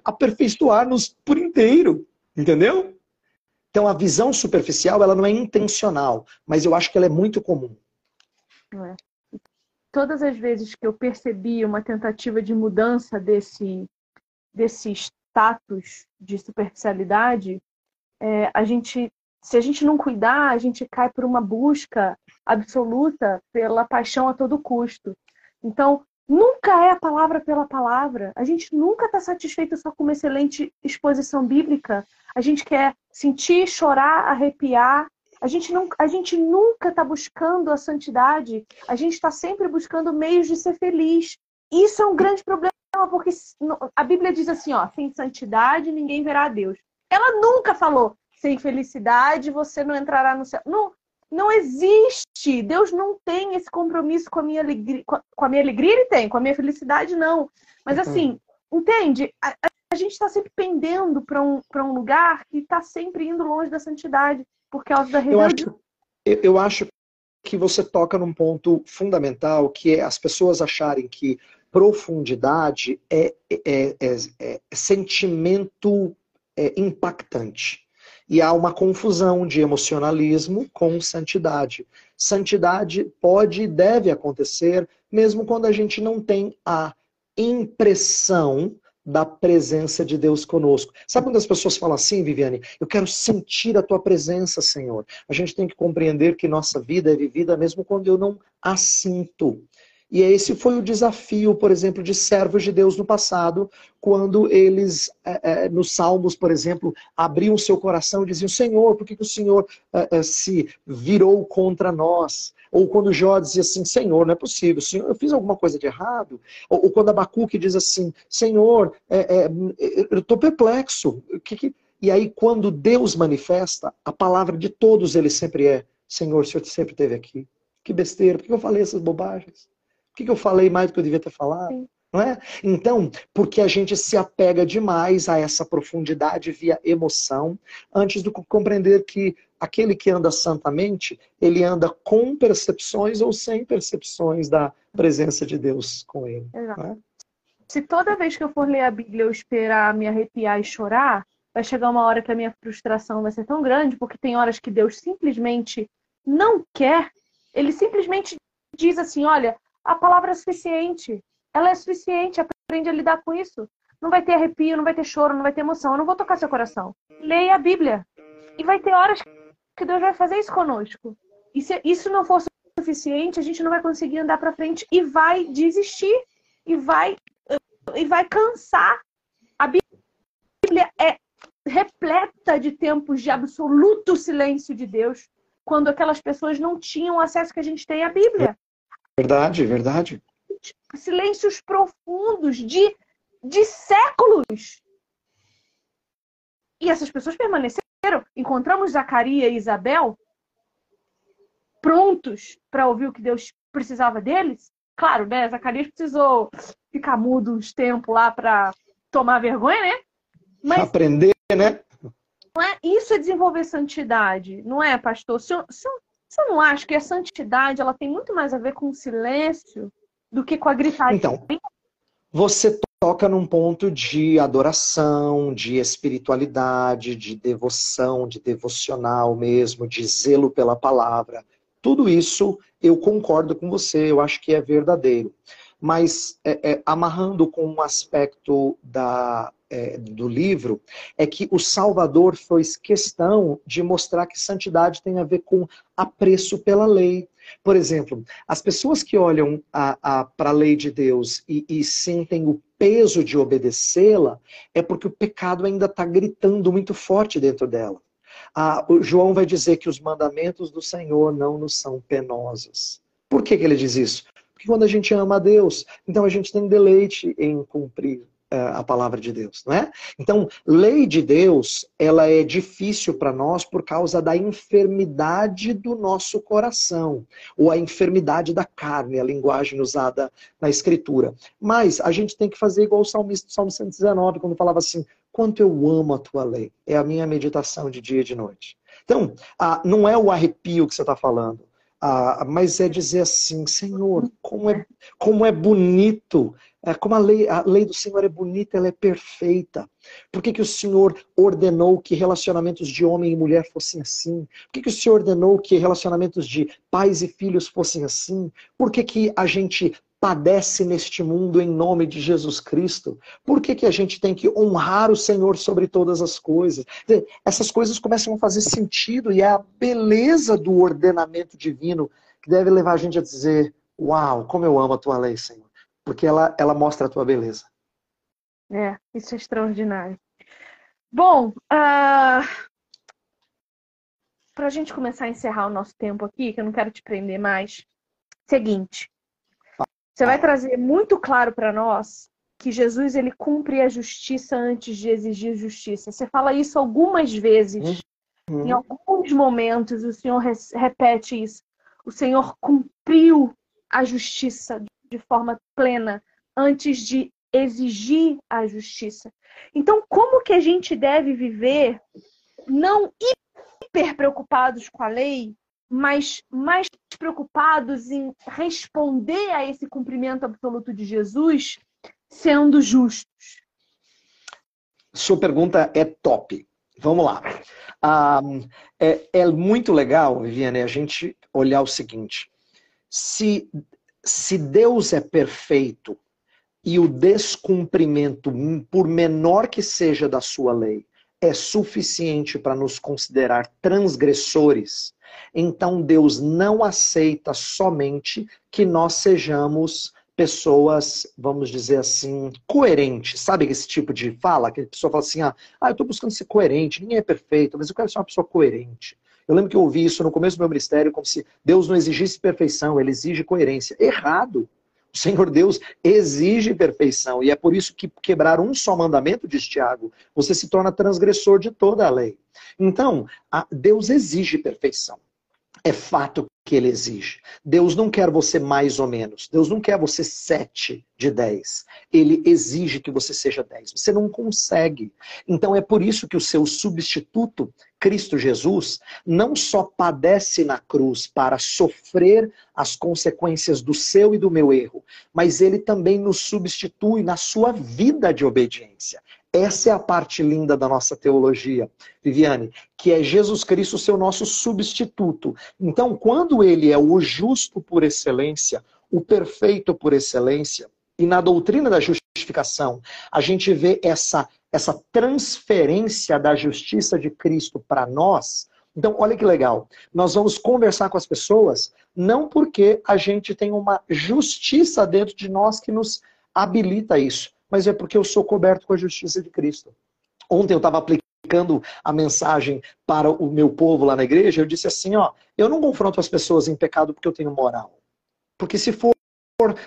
aperfeiçoar-nos por inteiro. Entendeu? Então a visão superficial ela não é intencional, mas eu acho que ela é muito comum. É. Todas as vezes que eu percebi uma tentativa de mudança desse, desse status de superficialidade, é, a gente, se a gente não cuidar, a gente cai por uma busca absoluta pela paixão a todo custo. Então, nunca é a palavra pela palavra. A gente nunca está satisfeito só com uma excelente exposição bíblica. A gente quer sentir, chorar, arrepiar. A gente, não, a gente nunca está buscando a santidade. A gente está sempre buscando meios de ser feliz. Isso é um grande problema, porque a Bíblia diz assim, ó, sem santidade ninguém verá a Deus. Ela nunca falou, sem felicidade você não entrará no céu. Não, não existe. Deus não tem esse compromisso com a minha alegria. Com a minha alegria ele tem, com a minha felicidade não. Mas uhum. assim, entende? A, a gente está sempre pendendo para um, um lugar que está sempre indo longe da santidade por causa da rebelião. Eu acho, eu acho que você toca num ponto fundamental, que é as pessoas acharem que profundidade é, é, é, é sentimento é, impactante. E há uma confusão de emocionalismo com santidade. Santidade pode e deve acontecer mesmo quando a gente não tem a impressão da presença de Deus conosco. Sabe quando as pessoas falam assim, Viviane? Eu quero sentir a tua presença, Senhor. A gente tem que compreender que nossa vida é vivida mesmo quando eu não a sinto. E esse foi o desafio, por exemplo, de servos de Deus no passado, quando eles, é, é, nos Salmos, por exemplo, abriam seu coração e diziam: Senhor, por que, que o Senhor é, se virou contra nós? Ou quando Jó dizia assim, Senhor, não é possível, Senhor, eu fiz alguma coisa de errado? Ou, ou quando Abacuque diz assim, Senhor, eu estou perplexo. Que que... E aí, quando Deus manifesta, a palavra de todos eles sempre é, Senhor, o Senhor sempre esteve aqui. Que besteira, por que eu falei essas bobagens? Por que eu falei mais do que eu devia ter falado? Sim. Não é? Então, porque a gente se apega demais a essa profundidade via emoção, antes de compreender que aquele que anda santamente, ele anda com percepções ou sem percepções da presença de Deus com ele. Exato. É? Se toda vez que eu for ler a Bíblia eu esperar me arrepiar e chorar, vai chegar uma hora que a minha frustração vai ser tão grande, porque tem horas que Deus simplesmente não quer, ele simplesmente diz assim: olha, a palavra é suficiente, ela é suficiente, aprende a lidar com isso. Não vai ter arrepio, não vai ter choro, não vai ter emoção. Eu não vou tocar seu coração. Leia a Bíblia. E vai ter horas que Deus vai fazer isso conosco. E se isso não for suficiente, a gente não vai conseguir andar para frente e vai desistir e vai e vai cansar. A Bíblia é repleta de tempos de absoluto silêncio de Deus, quando aquelas pessoas não tinham acesso que a gente tem à Bíblia. Verdade, verdade. Silêncios profundos de, de séculos. E essas pessoas permaneceram encontramos Zacarias e Isabel prontos para ouvir o que Deus precisava deles. Claro, né? Zacarias precisou ficar mudo uns tempos lá para tomar vergonha, né? Mas aprender, né? Não é, isso é desenvolver santidade, não é, pastor? Se eu, se eu, eu não acho que a santidade ela tem muito mais a ver com o silêncio do que com a gritaria. Então, você toca num ponto de adoração, de espiritualidade, de devoção, de devocional mesmo, de zelo pela palavra. Tudo isso eu concordo com você, eu acho que é verdadeiro. Mas é, é, amarrando com um aspecto da, é, do livro, é que o Salvador fez questão de mostrar que santidade tem a ver com apreço pela lei. Por exemplo, as pessoas que olham para a lei de Deus e, e sentem o peso de obedecê-la, é porque o pecado ainda está gritando muito forte dentro dela. João vai dizer que os mandamentos do Senhor não nos são penosos. Por que, que ele diz isso? Porque quando a gente ama a Deus, então a gente tem deleite em cumprir a palavra de Deus, não é? Então, lei de Deus, ela é difícil para nós por causa da enfermidade do nosso coração, ou a enfermidade da carne, a linguagem usada na escritura. Mas a gente tem que fazer igual o salmista, Salmo 119, quando falava assim: "Quanto eu amo a tua lei, é a minha meditação de dia e de noite". Então, não é o arrepio que você está falando, ah, mas é dizer assim, Senhor, como é, como é bonito é, como a lei, a lei do Senhor é bonita, ela é perfeita. Por que, que o Senhor ordenou que relacionamentos de homem e mulher fossem assim? Por que, que o Senhor ordenou que relacionamentos de pais e filhos fossem assim? Por que, que a gente padece neste mundo em nome de Jesus Cristo? Por que, que a gente tem que honrar o Senhor sobre todas as coisas? Essas coisas começam a fazer sentido e é a beleza do ordenamento divino que deve levar a gente a dizer: Uau, como eu amo a tua lei, Senhor porque ela, ela mostra a tua beleza. É, isso é extraordinário. Bom, uh, ah, para a gente começar a encerrar o nosso tempo aqui, que eu não quero te prender mais, seguinte, você vai trazer muito claro para nós que Jesus ele cumpre a justiça antes de exigir justiça. Você fala isso algumas vezes, uhum. em alguns momentos o Senhor repete isso. O Senhor cumpriu a justiça de forma plena antes de exigir a justiça. Então, como que a gente deve viver não hiper preocupados com a lei, mas mais preocupados em responder a esse cumprimento absoluto de Jesus sendo justos? Sua pergunta é top. Vamos lá. Ah, é, é, muito legal, Viviane, a gente olhar o seguinte: se, se Deus é perfeito e o descumprimento, por menor que seja da sua lei, é suficiente para nos considerar transgressores, então Deus não aceita somente que nós sejamos pessoas, vamos dizer assim, coerentes. Sabe esse tipo de fala? Que a pessoa fala assim: ah, ah eu estou buscando ser coerente, ninguém é perfeito, mas eu quero ser uma pessoa coerente. Eu lembro que eu ouvi isso no começo do meu ministério, como se Deus não exigisse perfeição, ele exige coerência. Errado. O Senhor Deus exige perfeição. E é por isso que quebrar um só mandamento, diz Tiago, você se torna transgressor de toda a lei. Então, Deus exige perfeição. É fato que ele exige. Deus não quer você mais ou menos. Deus não quer você 7 de 10. Ele exige que você seja 10. Você não consegue. Então é por isso que o seu substituto, Cristo Jesus, não só padece na cruz para sofrer as consequências do seu e do meu erro, mas ele também nos substitui na sua vida de obediência. Essa é a parte linda da nossa teologia, Viviane, que é Jesus Cristo ser o nosso substituto. Então, quando ele é o justo por excelência, o perfeito por excelência, e na doutrina da justificação, a gente vê essa, essa transferência da justiça de Cristo para nós. Então, olha que legal. Nós vamos conversar com as pessoas não porque a gente tem uma justiça dentro de nós que nos habilita isso, mas é porque eu sou coberto com a justiça de Cristo. Ontem eu estava aplicando a mensagem para o meu povo lá na igreja, eu disse assim, ó, eu não confronto as pessoas em pecado porque eu tenho moral. Porque se for,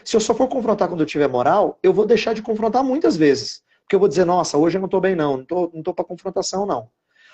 se eu só for confrontar quando eu tiver moral, eu vou deixar de confrontar muitas vezes. Porque eu vou dizer, nossa, hoje eu não estou bem não, não estou não tô para confrontação não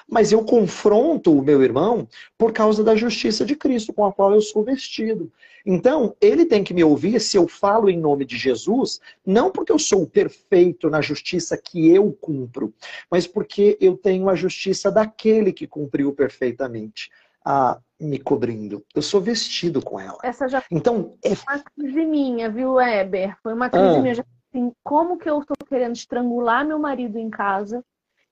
mas eu confronto o meu irmão por causa da justiça de Cristo, com a qual eu sou vestido. Então, ele tem que me ouvir se eu falo em nome de Jesus, não porque eu sou perfeito na justiça que eu cumpro, mas porque eu tenho a justiça daquele que cumpriu perfeitamente. Ah, me cobrindo. Eu sou vestido com ela. Essa já então, foi é... uma crise minha, viu, Weber? Foi uma crise ah. minha. Já, assim, como que eu estou querendo estrangular meu marido em casa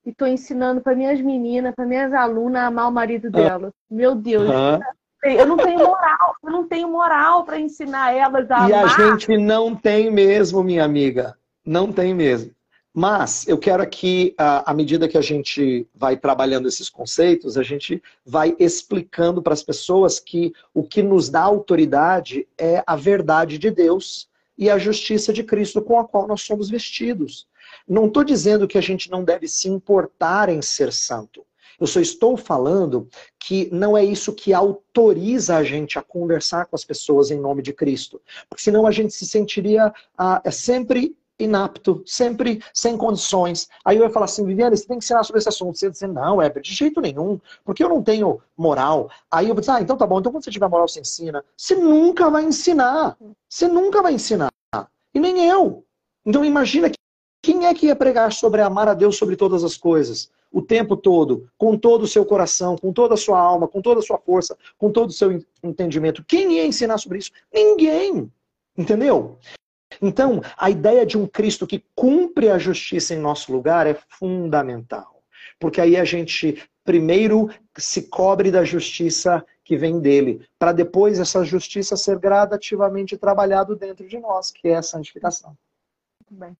e estou ensinando para minhas meninas, para minhas alunas a amar o marido delas. Meu Deus. Uhum. Eu não tenho moral, eu não tenho moral para ensinar elas a e amar. E a gente não tem mesmo, minha amiga. Não tem mesmo. Mas eu quero aqui, à medida que a gente vai trabalhando esses conceitos, a gente vai explicando para as pessoas que o que nos dá autoridade é a verdade de Deus e a justiça de Cristo com a qual nós somos vestidos. Não estou dizendo que a gente não deve se importar em ser santo. Eu só estou falando que não é isso que autoriza a gente a conversar com as pessoas em nome de Cristo. Porque senão a gente se sentiria ah, é sempre inapto, sempre sem condições. Aí eu ia falar assim, Viviane, você tem que ensinar sobre esse assunto. Você ia dizer, não, é de jeito nenhum, porque eu não tenho moral. Aí eu vou dizer, ah, então tá bom, então quando você tiver moral, você ensina. Você nunca vai ensinar. Você nunca vai ensinar. E nem eu. Então imagina que quem é que ia pregar sobre amar a Deus sobre todas as coisas? O tempo todo, com todo o seu coração, com toda a sua alma, com toda a sua força, com todo o seu entendimento. Quem ia ensinar sobre isso? Ninguém. Entendeu? Então, a ideia de um Cristo que cumpre a justiça em nosso lugar é fundamental. Porque aí a gente primeiro se cobre da justiça que vem dele, para depois essa justiça ser gradativamente trabalhado dentro de nós, que é a santificação. Muito bem.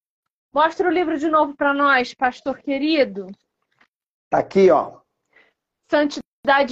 Mostra o livro de novo para nós, pastor querido. Tá aqui, ó. Santidade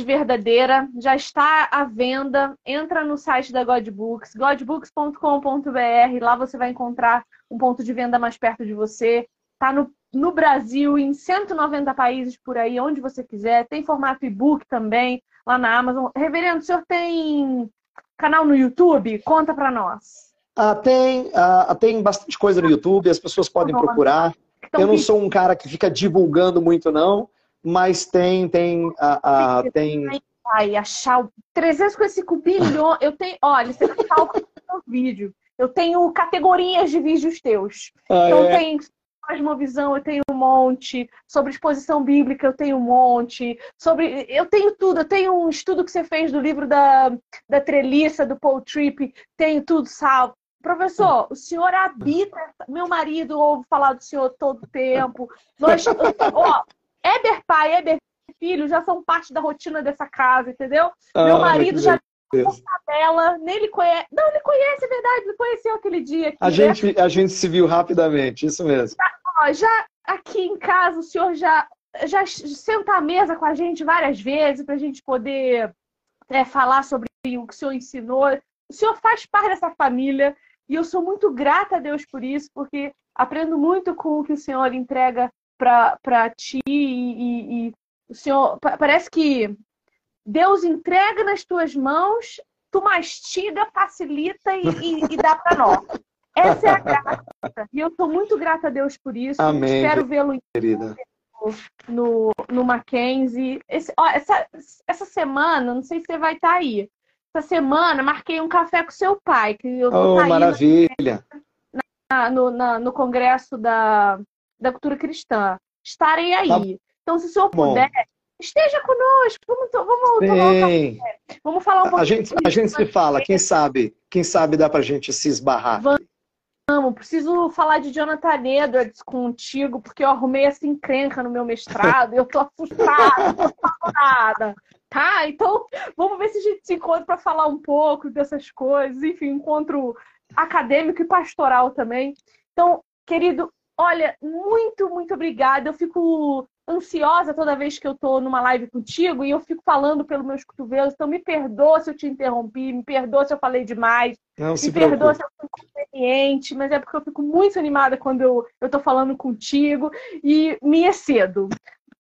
Verdadeira já está à venda. Entra no site da Godbooks, godbooks.com.br. Lá você vai encontrar um ponto de venda mais perto de você. Tá no, no Brasil, em 190 países por aí, onde você quiser. Tem formato e-book também lá na Amazon. Reverendo, o senhor tem canal no YouTube? Conta para nós. Ah, tem, ah, tem bastante coisa no YouTube, as pessoas podem procurar. Então, eu não sou um cara que fica divulgando muito, não, mas tem, tem, ah, ah, tem. Ai, achar 355 bilhões. Eu tenho, olha, você calcula o vídeo. Eu tenho categorias de vídeos teus. Ah, então é? tem Cosmovisão, eu tenho um monte, sobre exposição bíblica eu tenho um monte, sobre eu tenho tudo, eu tenho um estudo que você fez do livro da, da Treliça, do Paul Tripp, tenho tudo salvo. Professor, o senhor habita, meu marido ouve falar do senhor todo o tempo. Nós, ó, Eber pai, Eber filho já são parte da rotina dessa casa, entendeu? Ah, meu marido já tabela, nem ele conhece. Não, ele conhece, é verdade, ele conheceu aquele dia. Aqui, a, né? gente, a gente se viu rapidamente, isso mesmo. Já, ó, já aqui em casa, o senhor já, já senta à mesa com a gente várias vezes para a gente poder é, falar sobre o que o senhor ensinou. O senhor faz parte dessa família e eu sou muito grata a Deus por isso, porque aprendo muito com o que o senhor entrega para ti e, e, o senhor parece que Deus entrega nas tuas mãos, tu mastiga, facilita e, e, e dá para nós. Essa é a graça. E eu estou muito grata a Deus por isso. Amém. Espero vê-lo no, no Mackenzie. Esse, ó, essa, essa semana, não sei se você vai estar tá aí. Essa semana, marquei um café com seu pai. Que eu oh, maravilha! Na, no, na, no congresso da, da cultura cristã. Estarei aí. Tá então, se o senhor Bom. puder, esteja conosco. Vamos, vamos tomar um café. Vamos falar um pouquinho. A gente, a gente se fala, quem sabe, quem sabe dá pra gente se esbarrar. Vamos. Vamos, preciso falar de Jonathan Edwards contigo, porque eu arrumei essa encrenca no meu mestrado e eu tô assustada, não falo nada. Tá? Então, vamos ver se a gente se encontra para falar um pouco dessas coisas. Enfim, encontro acadêmico e pastoral também. Então, querido, olha, muito, muito obrigada. Eu fico ansiosa toda vez que eu tô numa live contigo e eu fico falando pelos meus cotovelos. Então me perdoa se eu te interrompi, me perdoa se eu falei demais. Não me perdoa se eu fui inconveniente, mas é porque eu fico muito animada quando eu, eu tô falando contigo e me excedo.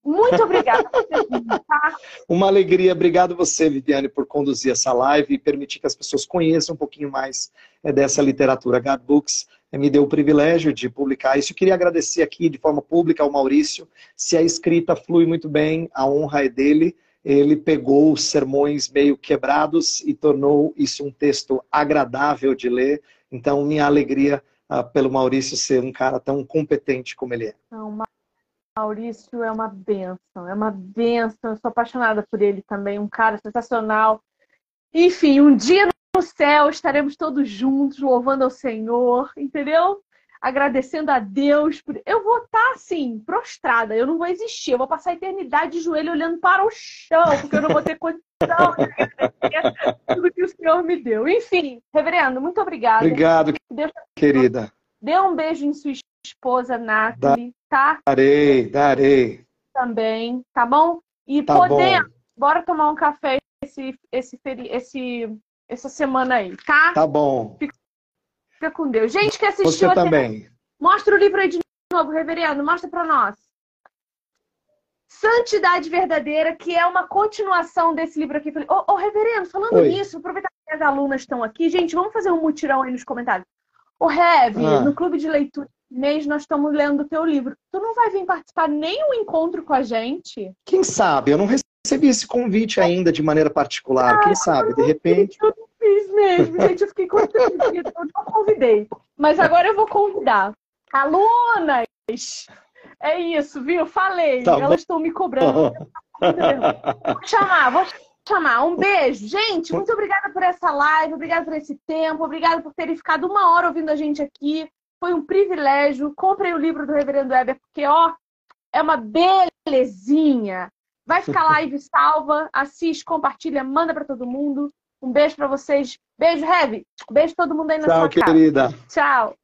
Muito obrigada por ter vindo, tá? Uma alegria. Obrigado você, Viviane, por conduzir essa live e permitir que as pessoas conheçam um pouquinho mais é, dessa literatura. God Books é, me deu o privilégio de publicar isso. Eu queria agradecer aqui de forma pública ao Maurício. Se a escrita flui muito bem, a honra é dele. Ele pegou os sermões meio quebrados e tornou isso um texto agradável de ler. Então, minha alegria uh, pelo Maurício ser um cara tão competente como ele é. Não, Maurício é uma benção, é uma benção. Eu sou apaixonada por ele também, um cara sensacional. Enfim, um dia no céu estaremos todos juntos, louvando ao Senhor, entendeu? Agradecendo a Deus. Por... Eu vou estar assim, prostrada, eu não vou existir. Eu vou passar a eternidade de joelho olhando para o chão, porque eu não vou ter condição de tudo que o Senhor me deu. Enfim, reverendo, muito obrigada. Obrigado, Deus... querida. Dê um beijo em sua esposa, Nathalie, tá? Darei, darei. Também, tá bom? E tá podemos, bom. bora tomar um café esse, esse, esse, essa semana aí, tá? Tá bom. Fica, com Deus. Gente que assistiu Você também. Mostra o livro aí de novo, reverendo. Mostra para nós. Santidade Verdadeira, que é uma continuação desse livro aqui. Ô, ô reverendo, falando Oi. nisso, aproveitar que as alunas estão aqui. Gente, vamos fazer um mutirão aí nos comentários. O Rev, ah. no clube de leitura mês nós estamos lendo o teu livro. Tu não vai vir participar nem um encontro com a gente? Quem sabe? Eu não recebi esse convite ainda de maneira particular. Ah, Quem sabe? De repente. Eu não fiz mesmo, gente. Eu fiquei constrangida. Eu não convidei. Mas agora eu vou convidar. Alunas! É isso, viu? Falei. Tá Elas estão me cobrando. vou chamar, vou chamar. Um beijo. Gente, muito obrigada por essa live, obrigada por esse tempo, obrigada por terem ficado uma hora ouvindo a gente aqui. Foi um privilégio. Comprei o livro do Reverendo Weber, porque, ó, é uma belezinha. Vai ficar live salva, assiste, compartilha, manda para todo mundo. Um beijo para vocês. Beijo, Heavy. Beijo todo mundo aí na Tchau, sua querida. Tchau.